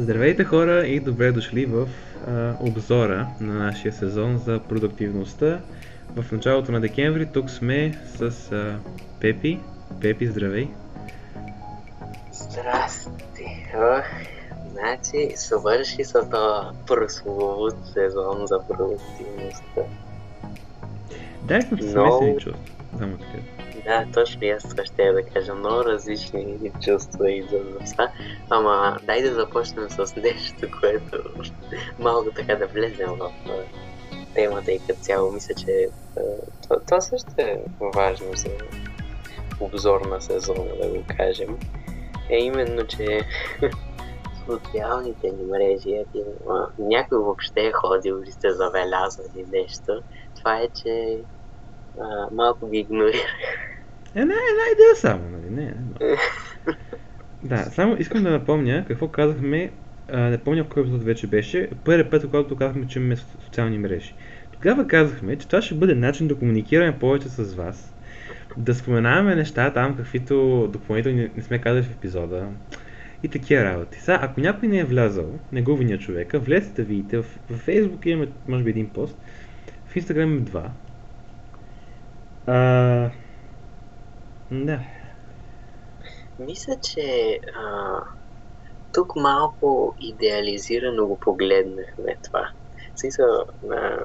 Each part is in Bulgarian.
Здравейте хора и добре дошли в а, обзора на нашия сезон за продуктивността. В началото на декември тук сме с а, Пепи. Пепи, здравей! Здрасти! Ох, значи, свърши се този прословут сезон за продуктивността. Дай сме Но- смесени чувства. Само така. Да, точно и аз това ще я да кажа. Много различни чувства в това. Ама дай да започнем с нещо, което малко така да влезем в темата и като цяло. Мисля, че това, това също е важно за обзор на сезона, да го кажем. Е именно, че социалните ни мрежи, някой въобще е ходил или сте забелязали нещо, това е, че а, малко ги игнорира. Една, една идея само, нали? Не, не. Да, само искам да напомня какво казахме, а, не помня в кой епизод вече беше, първият път, когато казахме, че имаме со- социални мрежи. Тогава казахме, че това ще бъде начин да комуникираме повече с вас, да споменаваме неща там, каквито допълнително не сме казали в епизода и такива работи. Сега, ако някой не е влязал, не го виня човека, влезте да видите, в, в Facebook имаме може би един пост, в Instagram два. А, да. Мисля, че а, тук малко идеализирано го погледнахме това. В смисъл, а,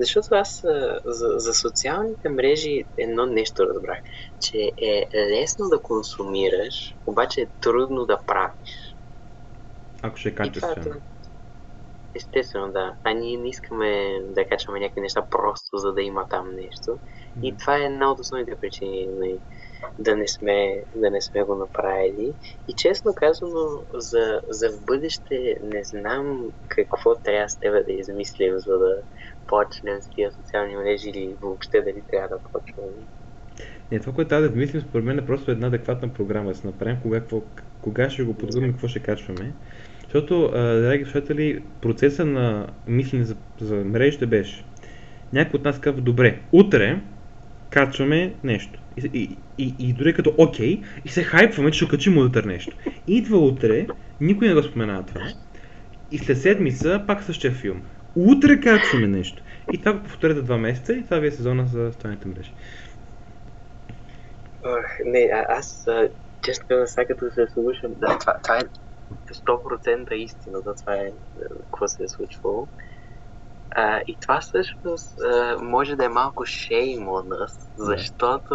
защото аз а, за, за социалните мрежи едно нещо разбрах, че е лесно да консумираш, обаче е трудно да правиш. Ако ще е е качествено. това. Естествено, да. А ние не искаме да качваме някакви неща просто за да има там нещо. И това е една от основните причини нали, да, не сме, да не сме го направили. И честно казано, за, за в бъдеще не знам какво трябва с тебе да измислим, за да почнем с тия социални мрежи или въобще дали трябва да почваме. Не, това, което трябва да вмислим, според мен е просто една адекватна програма да си направим, кога, какво, кога ще го подготвим какво ще качваме. Защото, драги слушатели, процеса на мислене за, за мрежите беше. Някой от нас казва, добре, утре качваме нещо. И, и, и, и дори като окей, и се хайпваме, че ще качим утре нещо. Идва утре, никой не го споменава това. И след седмица пак същия филм. Утре качваме нещо. И това го повторя за два месеца и това ви е сезона за стояните мрежи. Ох, не, а, аз честно казвам, сега като се слушам, да, това, това е 100% истина, за това е какво се е случвало. А, и това всъщност а, може да е малко shame on us, защото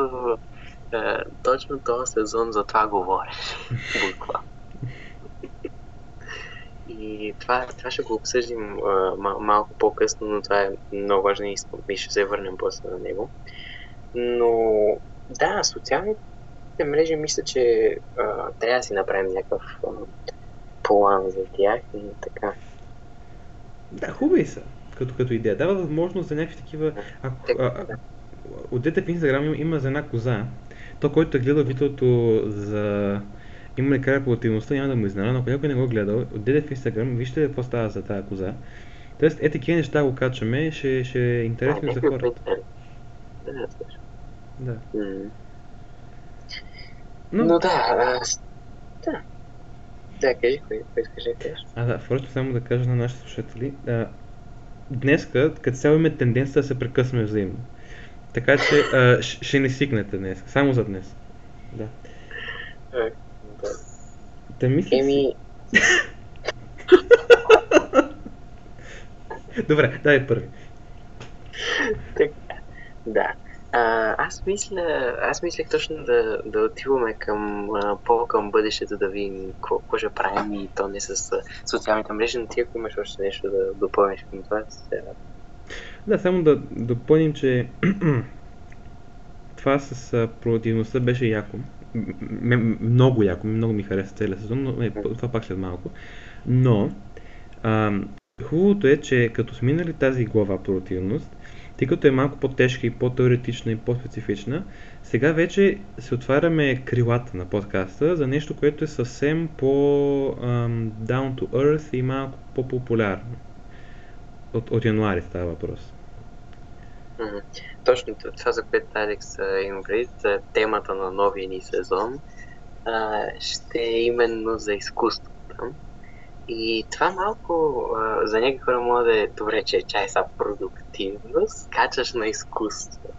а, точно този сезон за това говориш. Буквално. И това, това ще го обсъдим а, мал, малко по-късно, но това е много важно и и ще се върнем после на него. Но да, социалните мрежи мисля, че а, трябва да си направим някакъв а, план за тях и така. Да, хубави са, като, като идея. Дава възможност за някакви такива... Ако, а, а, отдете в Инстаграм има, има за една коза. То, който е гледал видеото за има ли края продуктивността, няма да му изненада, но ако някой не го е гледал, отидете в Инстаграм, вижте какво става за тази коза. Тоест, е такива неща го качваме, ще, ще е интересно за хората. Да. Но, Но, да, аз... Да. Да, кажи, кой искаш да кажеш? А, да, впрочем само да кажа на нашите слушатели. А, днеска, като цяло имаме тенденция да се прекъсваме взаимно. Така че а, ш- ще не свикнете днес. Само за днес. Да. Е, Да. Да мисля Еми, Добре, дай първи. Така, да. А, аз мисля, аз мислех точно да, да отиваме към а, по към бъдещето, да видим какво, какво ще правим и то не с а, социалните мрежи, но ти ако имаш още нещо да допълниш към това, се радвам. Да, само да допълним, че това с а, продуктивността беше яко. М- много яко, много ми хареса целият сезон, но е, това пак след малко. Но, ам, хубавото е, че като сме минали тази глава продуктивност, тъй като е малко по-тежка и по-теоретична и по-специфична, сега вече се отваряме крилата на подкаста за нещо, което е съвсем по ам, down to earth и малко по-популярно. От, от януари става въпрос. Точно това, за което Алекс а, темата на новия ни сезон ще е именно за изкуството. И това малко а, за някакви хора може да е добре, че чай са продуктивност, качаш на изкуство.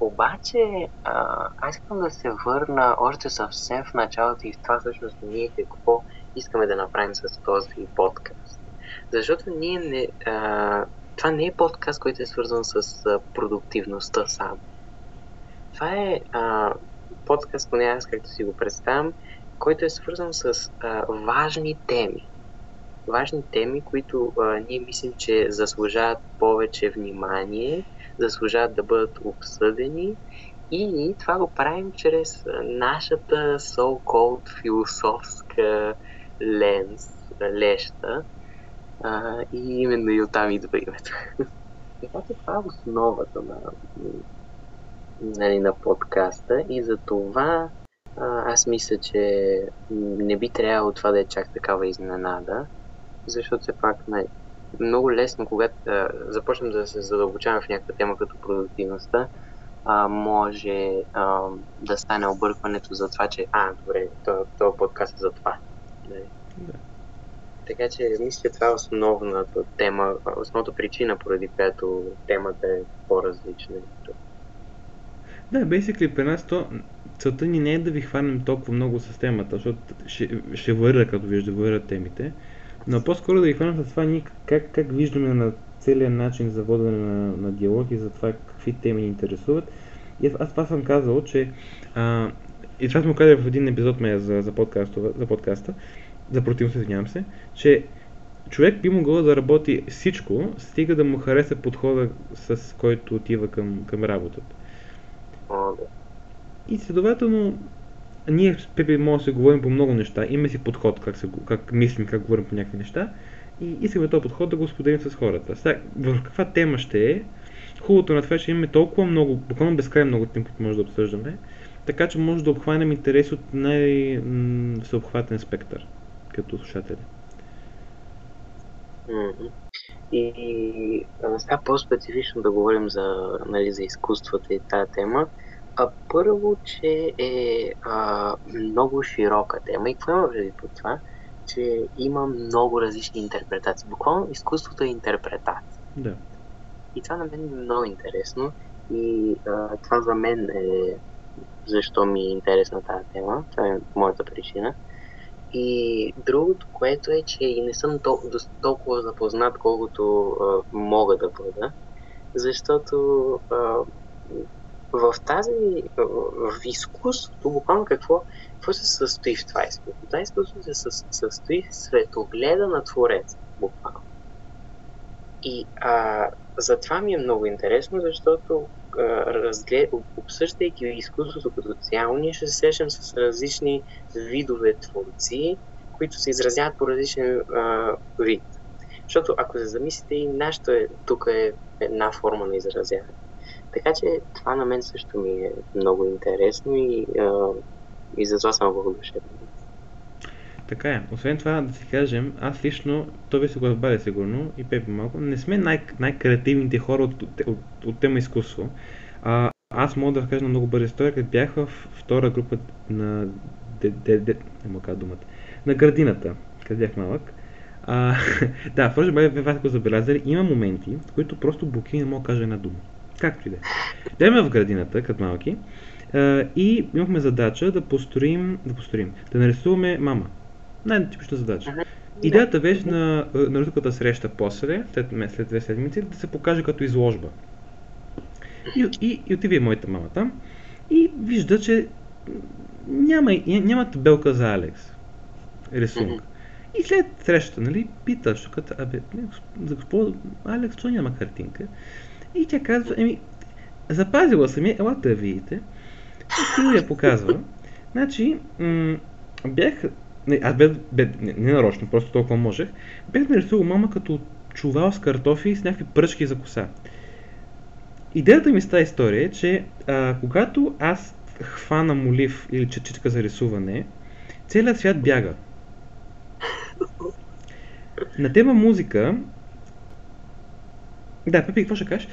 Обаче, а, аз искам да се върна още съвсем в началото и в това всъщност ние какво искаме да направим с този подкаст. Защото ние не, а, това не е подкаст, който е свързан с а, продуктивността сам. Това е а, подкаст, поне аз както си го представям, който е свързан с а, важни теми. Важни теми, които а, ние мислим, че заслужават повече внимание, заслужават да бъдат обсъдени и това го правим чрез нашата so-called философска ленс, леща. А, и именно и оттам идва името. Така че това е основата на, нали, на подкаста и за това аз мисля, че не би трябвало това да е чак такава изненада, защото все пак най- много лесно, когато а, започнем да се задълбочаваме в някаква тема като продуктивността, а, може а, да стане объркването за това, че а, добре, този подкаст е за това. Нали? Да. Така че мисля, това е основната тема, основната причина, поради която темата е по-различна. Да, basically при нас то, целта ни не е да ви хванем толкова много с темата, защото ще, ще върля, като вижда, върля темите, но по-скоро да ви хванем с това ние как, как виждаме на целият начин за водене на, на диалог и за това какви теми ни интересуват. И аз това съм казал, че а, и това сме казали в един епизод ме за, за, за подкаста, за противност, извинявам се, че човек би могъл да работи всичко, стига да му хареса подхода, с който отива към, към работата. И следователно, ние с Пепи може да се говорим по много неща, имаме си подход как, се, как мислим, как говорим по някакви неща и искаме този подход да го споделим с хората. Сега, в каква тема ще е, хубавото на това е, че имаме толкова много, буквално безкрайно много тем, които може да обсъждаме, така че може да обхванем интерес от най-съобхватен спектър като слушатели. И сега по-специфично да говорим за, нали, за изкуството и тази тема. А, първо, че е а, много широка тема. И какво има преди по това? Че има много различни интерпретации. Буквално изкуството е интерпретация. Да. И това на мен е много интересно. И а, това за мен е защо ми е интересна тази тема. Това е моята причина. И другото, което е, че и не съм толкова, запознат, колкото а, мога да бъда, защото а, в тази, в изкуството, буквално какво, какво се състои в това изкуство? Това изкуство се състои в светогледа на Твореца, буквално. И а, затова ми е много интересно, защото разглед... обсъждайки изкуството като цяло, ние ще се срещам с различни видове творци, които се изразяват по различен а, вид. Защото ако се замислите и нашето е, тук е една форма на изразяване. Така че това на мен също ми е много интересно и, а, и затова съм въодушевен. Така е. Освен това, да си кажем, аз лично, то ви се го разбавя сигурно и Пепи малко, не сме най- най-креативните хора от, от, от, тема изкуство. А, аз мога да разкажа на много бърза история, като бях в втора група на де, де, де, не мога думата, на градината, къде бях малък. А, да, в бе, вас го забелязали, има моменти, в които просто Буки не мога да кажа една дума. Както и да е. Бяхме в градината, като малки, и имахме задача да построим, да построим, да нарисуваме мама. Най-типична задача. Идеята беше на, на родителката среща после, след, след две седмици, да се покаже като изложба. И, и, и отива и моята мама там и вижда, че няма, няма табелка за Алекс. Рисунка. И след срещата, нали, пита като, абе, за господа Алекс, що няма картинка? И тя казва, еми, запазила съм я, елате да видите. И я показва. Значи, м- бях не, аз без, без не, не нарочно, просто толкова можех, бях нарисувал мама като чувал с картофи с някакви пръчки за коса. Идеята ми с тази история е, че а, когато аз хвана молив или четичка за рисуване, целият свят бяга. На тема музика... Да, Пепи, какво ще кажеш?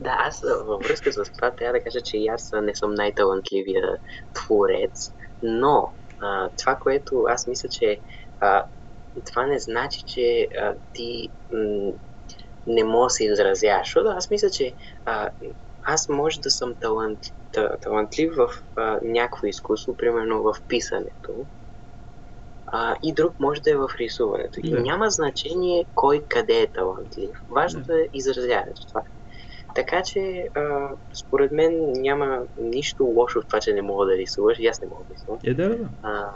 Да, аз във връзка с това трябва да кажа, че и аз не съм най-талантливия творец, Но а, това, което аз мисля, че а, това не значи, че а, ти м- не може да се изразяваш. Защото аз мисля, че а, аз може да съм талант, талантлив в а, някакво изкуство, примерно в писането, а, и друг може да е в рисуването. Да. И няма значение кой къде е талантлив. Важното да. е изразяването. Това. Така че, а, според мен няма нищо лошо в това, че не мога да рисуваш. И аз не мога да рисувам. Е, да, да. А,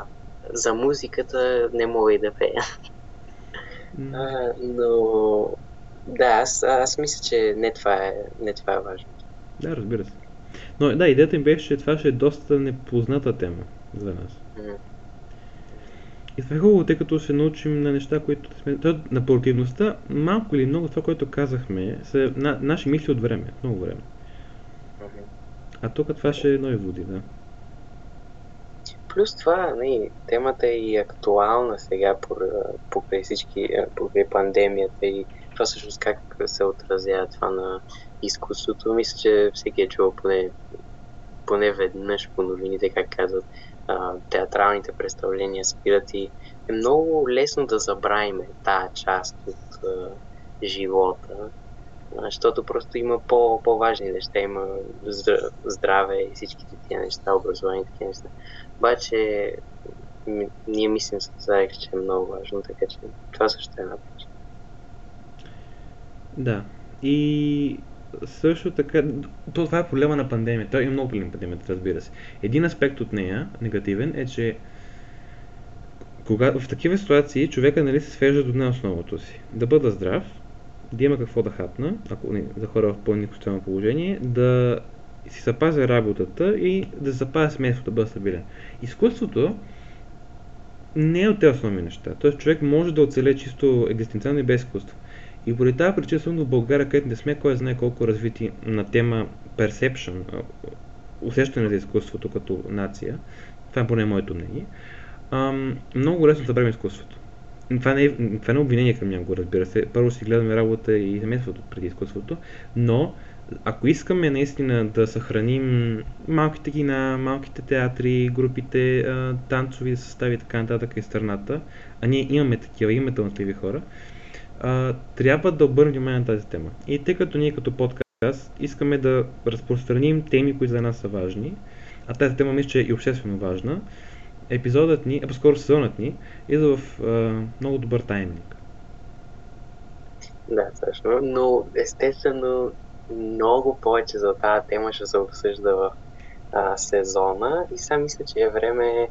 за музиката не мога и да пея. Mm. А, но да, аз, аз мисля, че не това е, не това е важно. Да, разбира се. Но да, идеята им беше, че това ще е доста непозната тема за нас. Mm. И това е хубаво, тъй като ще научим на неща, които сме... На продуктивността, малко или много това, което казахме, са на, наши мисли от време, много време. А тук това ще е нови води, да. Плюс това, не, нали, темата е и актуална сега покрай всички, покрай пандемията и това всъщност как се отразява това на изкуството. Мисля, че всеки е чувал поне, поне веднъж по новините, как казват, а, театралните представления спират и е много лесно да забравим тази част от а, живота, защото просто има по, по-важни неща, има здраве и всичките тия неща, образование и такива неща. Обаче ние мислим с Заек, че е много важно, така че това също е една причина. Да. И също така, то, това е проблема на пандемията. Той има много проблем на пандемията, разбира се. Един аспект от нея, негативен, е, че кога, в такива ситуации човека нали, се свежда до основното си. Да бъда здрав, да има какво да хапна, ако не, за хора в по-никостално положение, да си запазя работата и да запазя семейството, да бъда стабилен. Изкуството не е от тези основни неща. Тоест човек може да оцелее чисто екзистенциално и без изкуство. И поради тази причина съм в България, където не сме кой знае колко развити на тема perception, усещане за изкуството като нация, това е поне моето мнение, много лесно забравим изкуството. Това не, е, това не е обвинение към някого, разбира се. Първо си гледаме работа и семейството преди изкуството, но ако искаме наистина да съхраним малките ги на малките театри, групите, танцови състави и така нататък из страната, а ние имаме такива, имаме талантливи хора, трябва да обърнем внимание на тази тема. И тъй като ние като подкаст искаме да разпространим теми, които за нас са важни, а тази тема мисля, че е и обществено важна, епизодът ни, а по-скоро сезонът ни, идва в а, много добър тайминг. Да, точно. Но естествено много повече за тази тема ще се обсъжда в а, сезона и сега мисля, че е време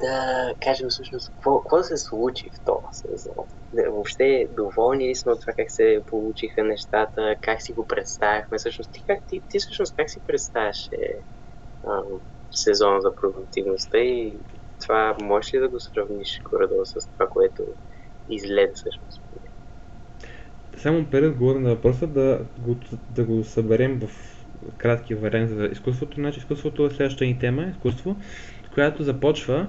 да кажем всъщност какво, какво се случи в този сезон. Въобще доволни ли сме от това как се получиха нещата, как си го представяхме. Всъщност ти, как, ти, ти всъщност как си представяш е, сезона за продуктивността и това можеш ли да го сравниш горе с това, което излезе всъщност? Само преди говоря на въпроса, да го, да го съберем в кратки вариант за изкуството. Значи изкуството е следващата ни тема, изкуство която започва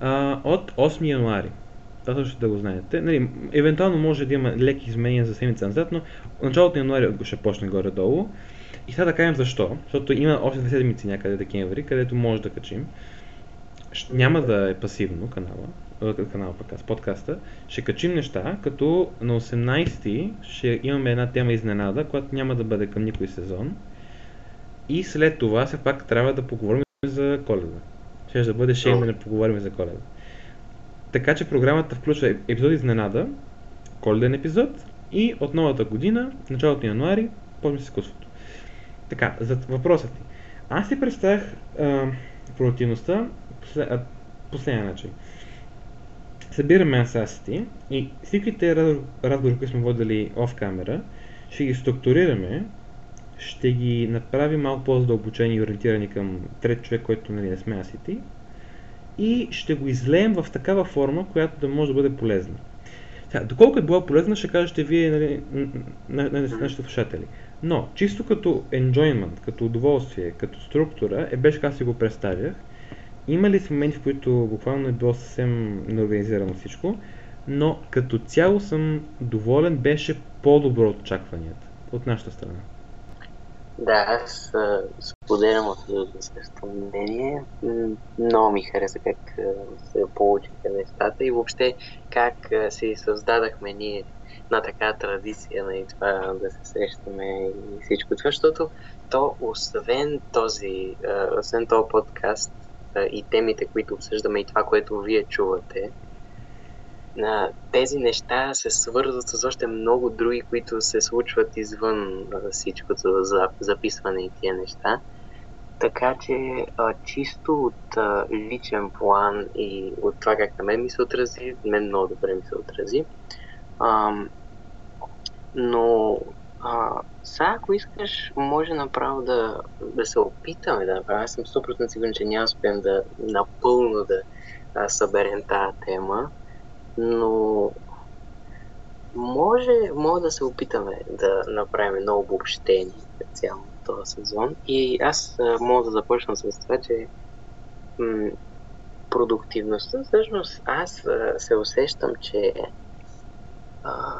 а, от 8 януари. Това също да го знаете. Нали, евентуално може да има леки изменения за седмица назад, но началото на януари ще почне горе-долу. И сега да кажем защо. Защото има още две седмици някъде декември, където може да качим. Няма да е пасивно канала, канала пък с подкаста. Ще качим неща, като на 18 ще имаме една тема изненада, която няма да бъде към никой сезон. И след това все пак трябва да поговорим за коледа. Ще да бъде шейм да не поговорим за коледа. Така че програмата включва епизод изненада, коледен епизод и от новата година, началото на януари, почваме с изкуството. Така, за въпросът ти. Аз си представях продуктивността послед, последния начин. Събираме асасите и всичките разговори, които сме водили оф камера, ще ги структурираме ще ги направи малко по-задълбочени и ориентирани към трет човек, който нали, не сме аз и ти. И ще го излеем в такава форма, която да може да бъде полезна. Сега, доколко е била полезна, ще кажете вие нали, на, на, на нашите слушатели. Но, чисто като enjoyment, като удоволствие, като структура, е беше как си го представях. Има ли моменти, в които буквално е било съвсем неорганизирано всичко, но като цяло съм доволен, беше по-добро от очакванията от нашата страна. Да, аз споделям абсолютно същото мнение. Много ми хареса как се получиха нещата и въобще как си създадахме ние на така традиция на нали, това да се срещаме и всичко това, защото то освен този, освен този подкаст и темите, които обсъждаме и това, което вие чувате, на тези неща се свързват с още много други, които се случват извън всичкото за записване и тия неща. Така че а, чисто от а, личен план и от това как на мен ми се отрази, мен много добре ми се отрази. А, но а, сега, ако искаш, може направо да, да се опитаме да направим. Аз съм 100% сигурен, че няма успеем да напълно да а, съберем тази тема, но може, може да се опитаме да направим едно обобщение цяло този сезон. И аз мога да започна с това, че м- продуктивността, всъщност аз се усещам, че а,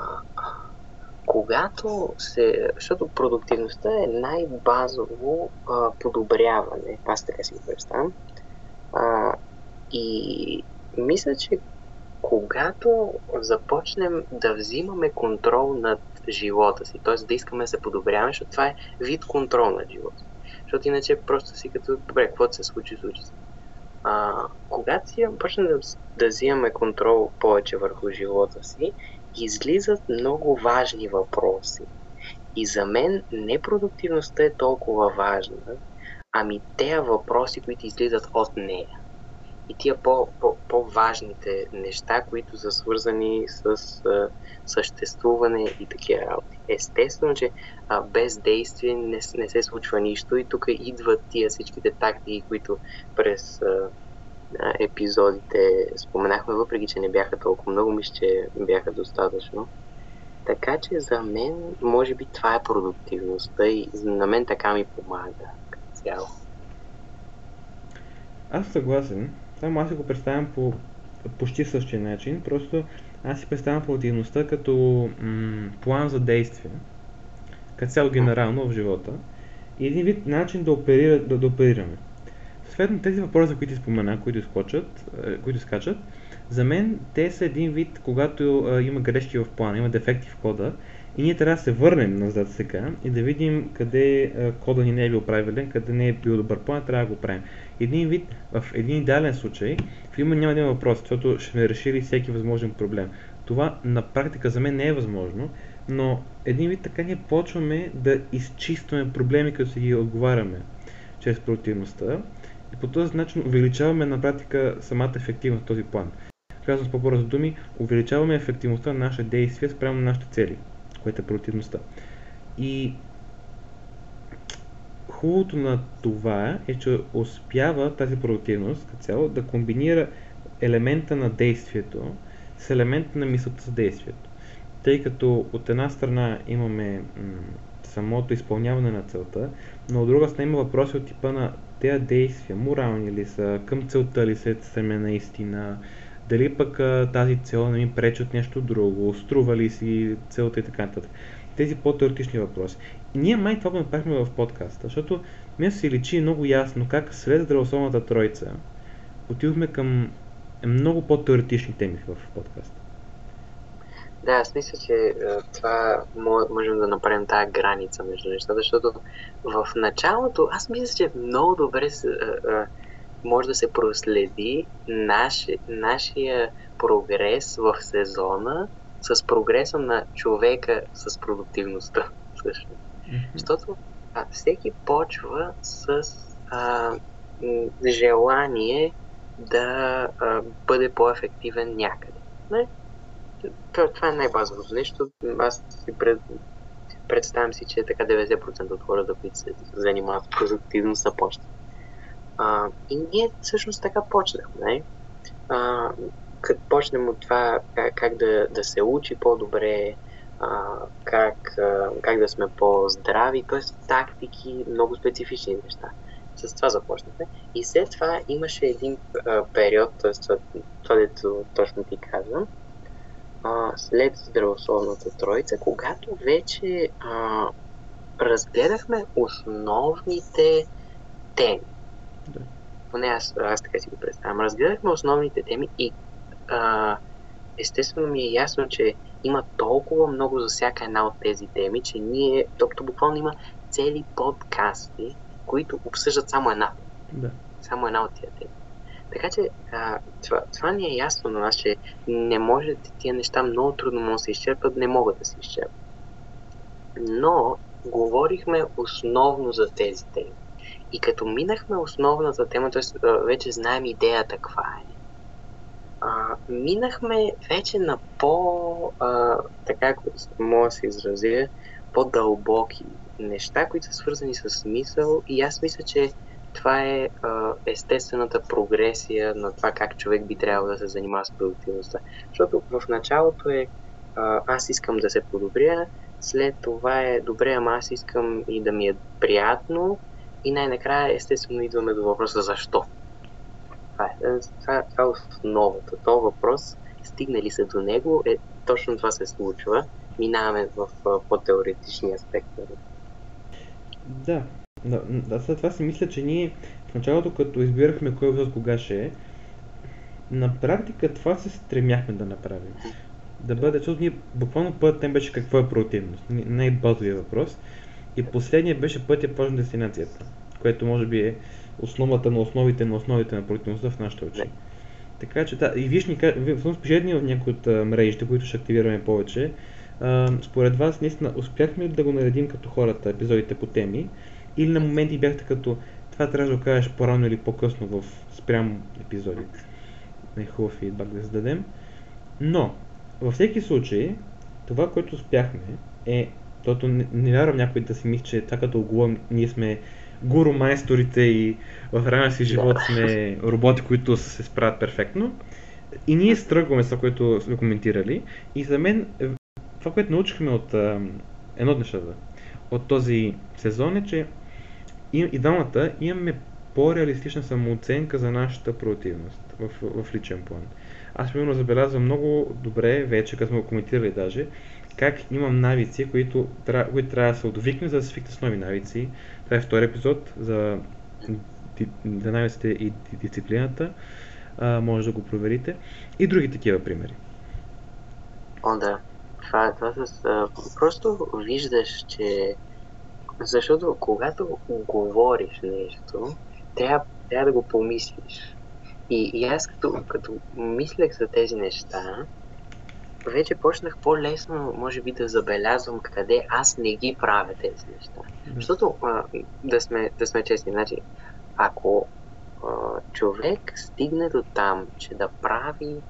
когато се... Защото продуктивността е най-базово а, подобряване. Аз така си го представям. И мисля, че когато започнем да взимаме контрол над живота си, т.е. да искаме да се подобряваме, защото това е вид контрол над живота. Защото иначе просто си като, добре, какво се случи, случи се. А, когато си почнем да, да взимаме контрол повече върху живота си, излизат много важни въпроси. И за мен непродуктивността е толкова важна, ами те въпроси, които излизат от нея. И тия по, по, по-важните неща, които са свързани с а, съществуване и такива работи. Естествено, че а, без действие не, не се случва нищо и тук идват тия всичките тактики, които през а, епизодите споменахме, въпреки че не бяха толкова много, мисля, че бяха достатъчно. Така че за мен, може би това е продуктивността и на мен така ми помага като цяло. Аз съгласен. Само аз си го представям по почти същия начин. Просто аз си представям продуктивността като м- план за действие. Като цяло генерално в живота. И един вид начин да, оперира, да, да оперираме. Съответно, тези въпроси, които спомена, които скочат, е, които скачат, за мен те са един вид, когато а, има грешки в плана, има дефекти в кода и ние трябва да се върнем назад сега и да видим къде кода ни не е бил правилен, къде не е бил добър план, трябва да го правим. Един вид, в един идеален случай, в има няма да има въпрос, защото ще сме решили всеки възможен проблем. Това на практика за мен не е възможно, но един вид така ние почваме да изчистваме проблеми, като си ги отговаряме чрез продуктивността и по този начин увеличаваме на практика самата ефективност този план. Казвам с по-бързо думи, увеличаваме ефективността на нашите действия спрямо на нашите цели, което е продуктивността. И хубавото на това е, че успява тази продуктивност като цяло да комбинира елемента на действието с елемента на мисълта за действието. Тъй като от една страна имаме самото изпълняване на целта, но от друга страна има въпроси от типа на тези действия, морални ли са, към целта ли се стреме наистина, дали пък тази цел не ми пречи от нещо друго, струва ли си целта и така нататък. Тези по-теоретични въпроси. И ние май това го направихме в подкаста, защото ми се личи много ясно как след здравословната тройца отидохме към много по-теоретични теми в подкаста. Да, аз мисля, че е, това можем да направим тази граница между нещата, защото в началото аз мисля, че много добре е, е, може да се проследи наш, нашия прогрес в сезона с прогреса на човека с продуктивността. Също. Mm-hmm. Защото а, всеки почва с а, желание да а, бъде по-ефективен някъде. Не? това е най-базовото нещо. Аз си пред, представям си, че така 90% от хората, които се занимават с продуктивност, са почнат. А, и ние всъщност така почнахме. А, като почнем от това как, как да, да се учи по-добре, а, как, а, как да сме по-здрави, т.е. тактики, много специфични неща. С това започнахме. И след това имаше един а, период, т.е. това, това дето точно ти казвам, а, след здравословната троица, когато вече а, разгледахме основните теми. Да. Поне аз, аз така си го представям. Разгледахме основните теми и а, естествено ми е ясно, че има толкова много за всяка една от тези теми, че ние, тобто буквално има цели подкасти, които обсъждат само една. Да. Само една от тия теми. Така че а, това, това ни е ясно на нас, че не може тия неща много трудно могат да се изчерпат, не могат да се изчерпат. Но говорихме основно за тези теми. И като минахме основната тема, т.е. вече знаем идеята каква е, а, минахме вече на по, а, така мога да се изразя, по-дълбоки неща, които са свързани с смисъл и аз мисля, че това е а, естествената прогресия на това как човек би трябвало да се занимава с продуктивността. Защото в началото е а, аз искам да се подобря, след това е добре, ама аз искам и да ми е приятно и най-накрая естествено идваме до въпроса защо. Това е, това, това е основата. То въпрос, стигнали се до него, е точно това се случва. Минаваме в по-теоретичния аспект. Да, да, да, след това си мисля, че ние в началото, като избирахме кой въпрос кога ще е, на практика това се стремяхме да направим. Да бъде, защото ние буквално първият тем беше какво е противност, най-базовия въпрос. И последният беше пътя по дестинацията, което може би е основата на основите на основите на противността в нашите очи. Така че, да, и виж ни, всъщност пишете в някои от мрежите, които ще активираме повече. А, според вас, наистина, успяхме ли да го наредим като хората, епизодите по теми? Или на моменти бяхте като това трябва да го кажеш по-рано или по-късно в спрямо епизодите? Не хубав фидбак да зададем. Но, във всеки случай, това, което успяхме е, защото не, не вярвам някой да си мисли, че така като говорим, ние сме гуру майсторите и в реалния си живот сме роботи, които се справят перфектно. И ние стръгваме с това, което сме коментирали. И за мен това, което научихме от едно от нещата, от този сезон е, че и, и двамата имаме по-реалистична самооценка за нашата продуктивност в, в личен план. Аз примерно забелязвам много добре, вече като сме го коментирали даже, как имам навици, които, които трябва да се отвикне, за да се свикне с нови навици. Това е втори епизод за навиците и дисциплината. А, може да го проверите. И други такива примери. О, да. Това, това с, а, просто виждаш, че защото когато говориш нещо, трябва, трябва да го помислиш. И, и аз като, като мислех за тези неща, вече почнах по-лесно, може би, да забелязвам къде аз не ги правя тези неща. Mm-hmm. Защото, а, да, сме, да сме честни, значи, ако а, човек стигне до там, че да прави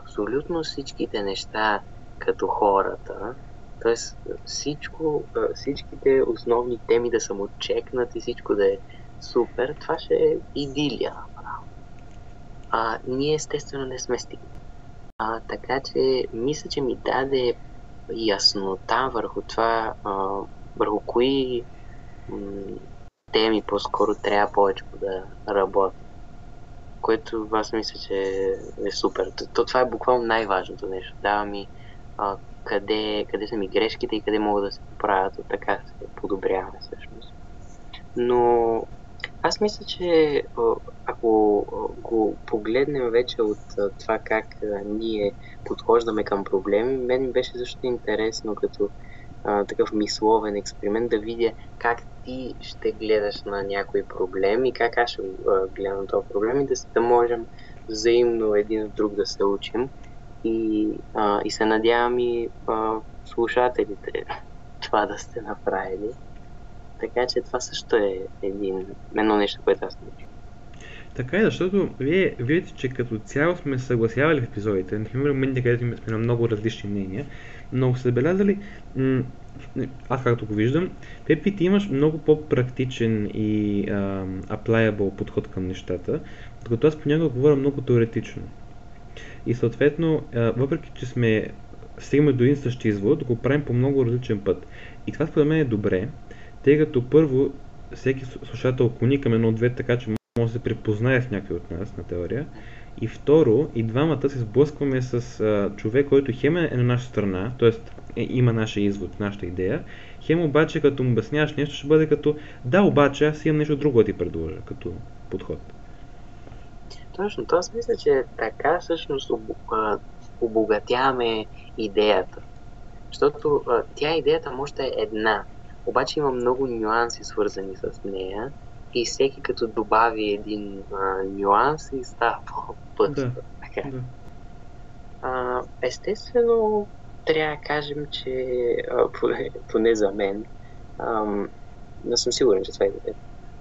абсолютно всичките неща като хората, т.е. всичко, всичките основни теми да са му чекнати, всичко да е супер, това ще е идилия. А ние естествено не сме стигнали. А, така че мисля, че ми даде яснота върху това, а, върху кои м- теми по-скоро трябва повече да работя. Което аз мисля, че е супер. То, това е буквално най-важното нещо. Дава ми а, къде, къде са ми грешките и къде могат да се поправят, така се подобряваме всъщност. Но аз мисля, че ако го погледнем вече от това как ние подхождаме към проблеми, мен беше също интересно като а, такъв мисловен експеримент да видя как ти ще гледаш на някой проблем и как аз ще гледам на този проблем и да, да можем взаимно един от друг да се учим. И, а, и се надявам и а, слушателите това да сте направили. Така че това също е един, едно нещо, което аз научих. Така е, защото вие видите, че като цяло сме съгласявали в епизодите, например, моменти, където сме на много различни мнения, но се белязали, м- аз както го виждам, Пепи, ти имаш много по-практичен и а, applicable подход към нещата, докато аз понякога говоря много теоретично. И съответно, въпреки че сме стигаме до един същи извод, го правим по много различен път. И това според мен е добре, тъй като първо всеки слушател клони към едно от две, така че може да се препознае с някой от нас на теория. И второ, и двамата се сблъскваме с а, човек, който хем е на наша страна, т.е. Е, има нашия извод, нашата идея, хем обаче като му обясняваш нещо, ще бъде като да, обаче аз имам нещо друго да ти предложа като подход. Точно, то аз мисля, че така всъщност обогатяваме идеята. Защото а, тя идеята може да е една, обаче има много нюанси свързани с нея и всеки като добави един а, нюанс и става по-пъстър. Да, така. Да. А, естествено, трябва да кажем, че а, поне, поне за мен, а, не съм сигурен, че това е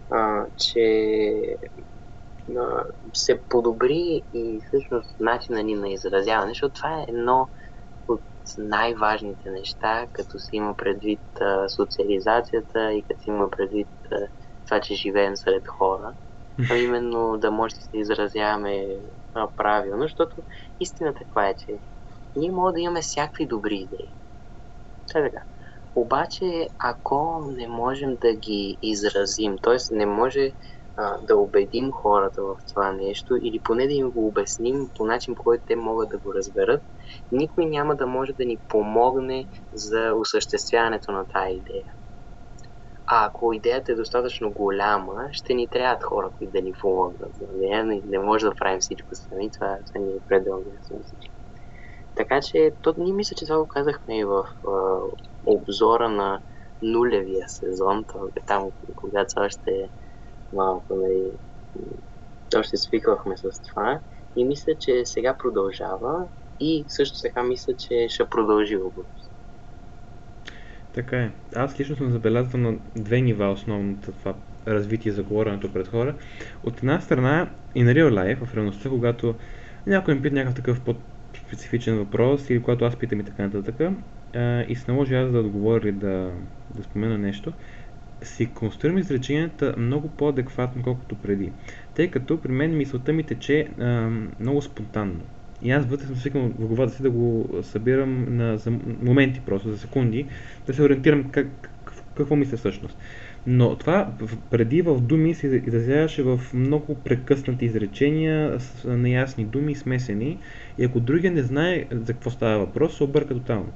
а, че а, се подобри и всъщност начина ни на изразяване, защото това е едно най-важните неща, като си има предвид а, социализацията и като си има предвид а, това, че живеем сред хора, а именно да може да се изразяваме а, правилно, защото истината каква е, че ние можем да имаме всякакви добри идеи. Това е така. Обаче, ако не можем да ги изразим, т.е. не може а, да убедим хората в това нещо или поне да им го обясним по начин, по който те могат да го разберат, никой няма да може да ни помогне за осъществяването на тази идея. А ако идеята е достатъчно голяма, ще ни трябват хора, които да ни помогнат. Не, не, не може да правим всичко сами, това, това ни е пределно всички. Така че, то, ние мисля, че това го казахме и в а, обзора на нулевия сезон, там, когато още малко, нали, още свиквахме с това. И мисля, че сега продължава и също така мисля, че ще продължи в Така е. Аз лично съм забелязвал на две нива основното това развитие за говоренето пред хора. От една страна на real life, в реалността, когато някой ми пита някакъв такъв по-специфичен въпрос или когато аз питам и така нататък, и се наложи аз да отговоря или да, да спомена нещо, си конструирам изреченията много по-адекватно, колкото преди. Тъй като при мен мисълта ми тече а, много спонтанно. И аз вътре съм свикнал в главата си да го събирам на, за моменти просто, за секунди, да се ориентирам как, какво мисля всъщност. Но това преди в думи се изразяваше в много прекъснати изречения, с неясни думи, смесени. И ако другия не знае за какво става въпрос, се обърка тотално.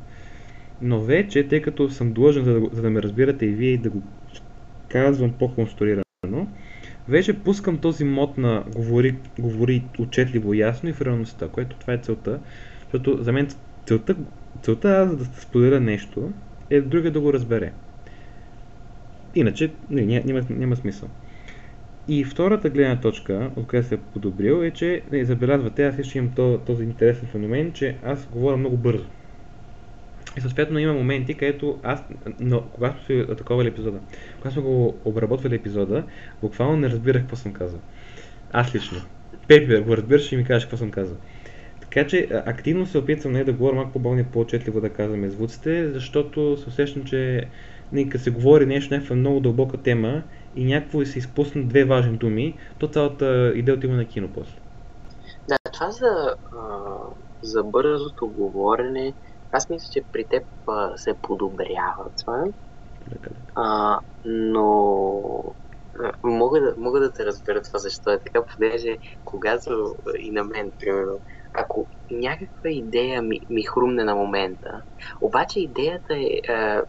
Но вече, тъй като съм длъжен за да, за да ме разбирате и вие и да го казвам по-конструирано, вече пускам този мод на говори, говори отчетливо ясно и в реалността, което това е целта. Защото за мен целта, целта аз да споделя нещо е другия да го разбере. Иначе не, няма, няма смисъл. И втората гледна точка, от която се е подобрил, е, че не, забелязвате, аз ще имам този интересен феномен, че аз говоря много бързо. И съответно има моменти, където аз, но, когато си атаковали епизода, когато сме го обработвали епизода, буквално не разбирах какво съм казал. Аз лично. Пепи го разбираш и ми кажеш какво съм казал. Така че активно се опитвам не да говоря малко по-бавно и по-отчетливо да казваме звуците, защото се усещам, че не, като се говори нещо, някаква много дълбока тема и някакво се изпуснат две важни думи, то цялата идея отива на кино после. Да, това за, а, за бързото говорене, аз мисля, че при теб а, се подобрява това. А, но мога да, мога да те разбера това защо е така, понеже когато и на мен, примерно, ако някаква идея ми, ми хрумне на момента, обаче идеята е, а,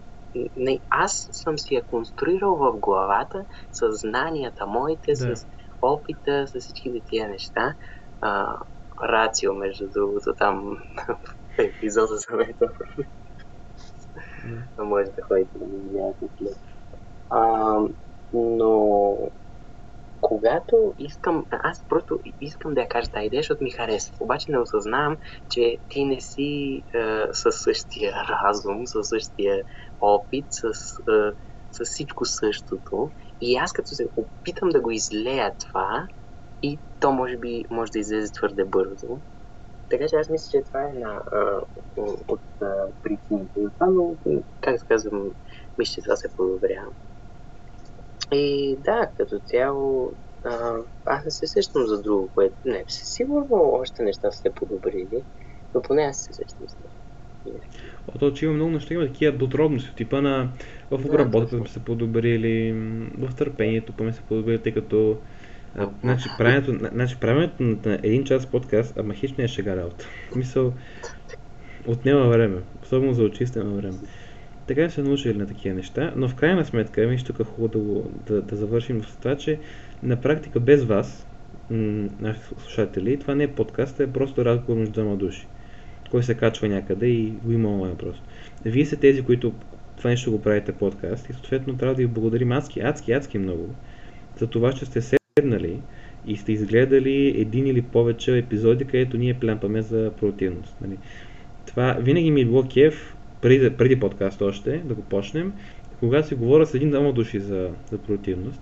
не, аз съм си я конструирал в главата с знанията моите, да. с опита, с всички тия неща. А, рацио, между другото, там епизода за Метро. А може да ходите да ми видяте след. А, но когато искам, аз просто искам да я кажа тази идея, защото ми харесва. Обаче не осъзнавам, че ти не си е, със същия разум, със същия опит, с, е, с всичко същото. И аз като се опитам да го излея това, и то може би може да излезе твърде бързо, така че аз мисля, че това е една от причините за това, но как да казвам, мисля, че това се подобрява. И да, като цяло, а, аз не се сещам за друго, което... Не, сигурно още неща са се подобрили, но поне аз се сещам за това. Ото, че има много неща, има такива подробности, типа на в обработката сме се подобрили, в търпението па се подобрили, тъй като А, значи, правенето, значи, правенето на един час подкаст, ама хич не е шега работа. Мисъл, отнема време, особено за очистено време. Така се научили на такива неща, но в крайна сметка, виж тук е хубаво да, да, да завършим с това, че на практика без вас, нашите слушатели, това не е подкаст, е просто разговор между двама души, кой се качва някъде и го има онлайн просто. Вие сте тези, които това нещо го правите подкаст и съответно трябва да ви благодарим адски, адски, адски много за това, че сте седнали и сте изгледали един или повече епизоди, където ние плямпаме за продуктивност. Нали. Това винаги ми е било кеф, преди, преди подкаст още, да го почнем, когато си говоря с един двама души за, за продуктивност,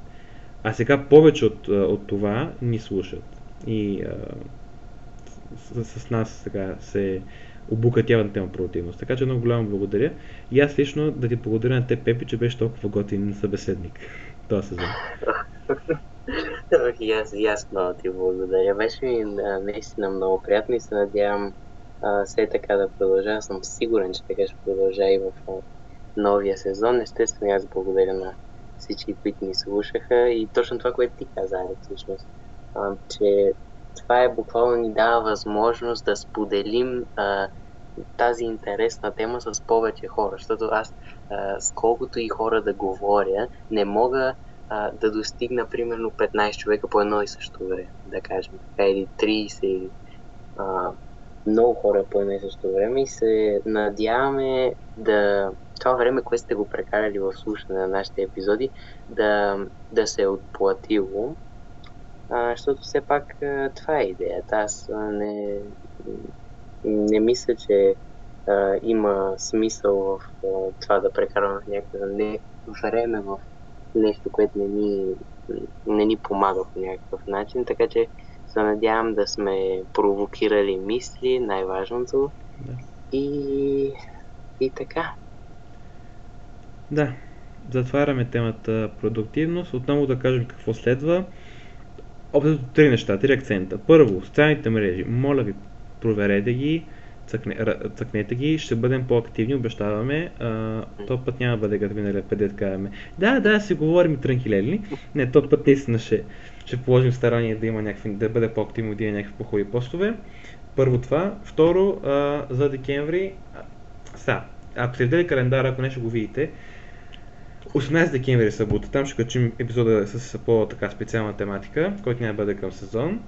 а сега повече от, от това ни слушат. И а, с, с нас сега се обукатява на тема продуктивност. Така че много голямо благодаря. И аз лично да ти благодаря на те, Пепи, че беше толкова готин събеседник този сезон. и, аз, и аз много ти благодаря. Беше ми наистина много приятно и се надявам а, все така да продължа. Аз съм сигурен, че така ще продължа и в новия сезон. Естествено, аз благодаря на всички, които ни слушаха и точно това, което ти каза, Алекс, всъщност, а, че това е буквално ни дава възможност да споделим а, тази интересна тема с повече хора, защото аз а, с колкото и хора да говоря, не мога а, да достигна примерно 15 човека по едно и също време, да кажем, или 30 или много хора по едно и също време. И се надяваме да това време, което сте го прекарали в слушане на нашите епизоди, да, да се е отплатило. А, защото все пак а, това е идеята. Аз а, не, не мисля, че а, има смисъл в а, това да прекарваме някакво време в нещо, което не ни, не ни помага по някакъв начин. Така че се надявам да сме провокирали мисли, най-важното. Да. И, и така. Да, затваряме темата продуктивност. Отново да кажем какво следва общо три неща, три акцента. Първо, социалните мрежи. Моля ви, проверете ги, цъкне, цъкнете ги, ще бъдем по-активни, обещаваме. А, то път няма да бъде като миналия път, да кажем. Да, да, си говорим и трънхилели. Не, то път наистина ще, ще положим старание да има някакви, да бъде по-активно, да има някакви по-хубави постове. Първо това. Второ, а, за декември. Са, ако сте видели календара, ако не ще го видите, 18 декември е събота, там ще качим епизода с по-така специална тематика, който няма да бъде към сезон.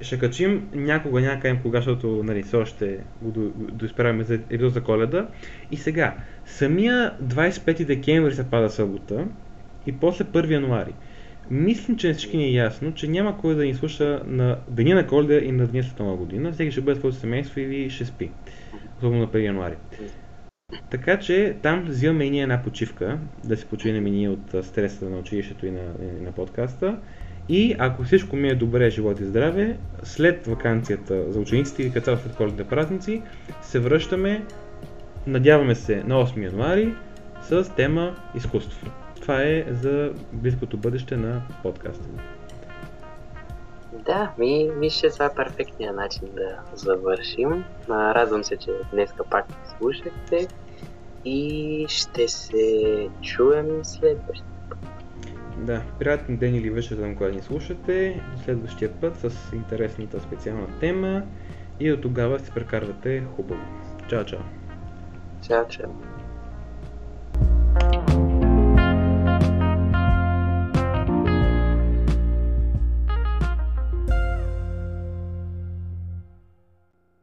Ще качим някога, някъде кога, защото нали, все още го доизпираме за епизод за коледа. И сега, самия 25 декември се пада събота и после 1 януари. Мислим, че всички ни е ясно, че няма кой да ни слуша на деня на коледа и на деня след нова година. Всеки ще бъде своето семейство или ще спи. Особено на 1 януари. Така че там взимаме и ние една почивка, да си починем и ние от стреса на училището и на, и на подкаста. И ако всичко ми е добре, живот и здраве, след вакансията за учениците и като след коледните празници, се връщаме, надяваме се, на 8 януари с тема изкуство. Това е за близкото бъдеще на подкаста. Да, ми, мисля, това е перфектният начин да завършим. Радвам се, че днес пак слушахте и ще се чуем следващия. Да, приятен ден или вечер, там, когато ни слушате. До следващия път с интересната специална тема. И от тогава се прекарвате хубаво. Чао, чао. Чао, чао.